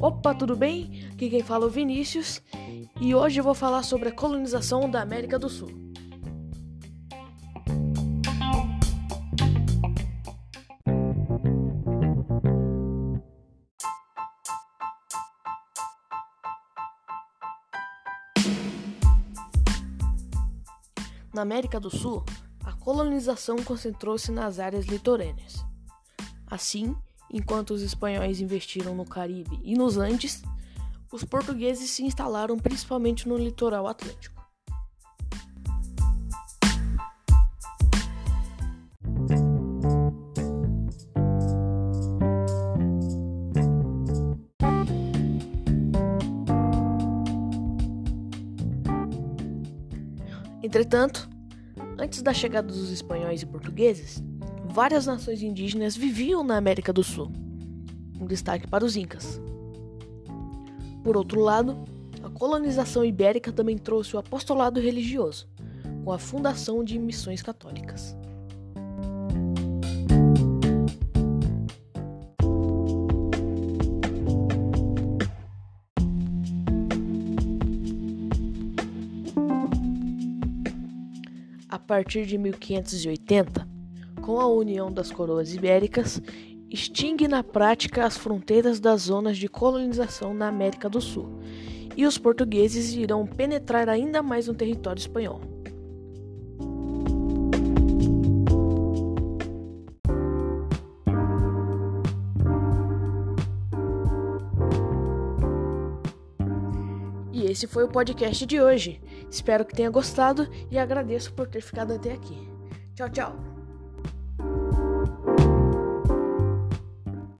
Opa, tudo bem? Aqui quem fala é o Vinícius e hoje eu vou falar sobre a colonização da América do Sul. Na América do Sul, a colonização concentrou-se nas áreas litorâneas. Assim, Enquanto os espanhóis investiram no Caribe e nos Andes, os portugueses se instalaram principalmente no litoral atlântico. Entretanto, antes da chegada dos espanhóis e portugueses, várias nações indígenas viviam na América do Sul, um destaque para os Incas. Por outro lado, a colonização ibérica também trouxe o apostolado religioso, com a fundação de missões católicas. A partir de 1580, com a união das coroas ibéricas, extingue na prática as fronteiras das zonas de colonização na América do Sul, e os portugueses irão penetrar ainda mais no território espanhol. E esse foi o podcast de hoje. Espero que tenha gostado e agradeço por ter ficado até aqui. Tchau, tchau.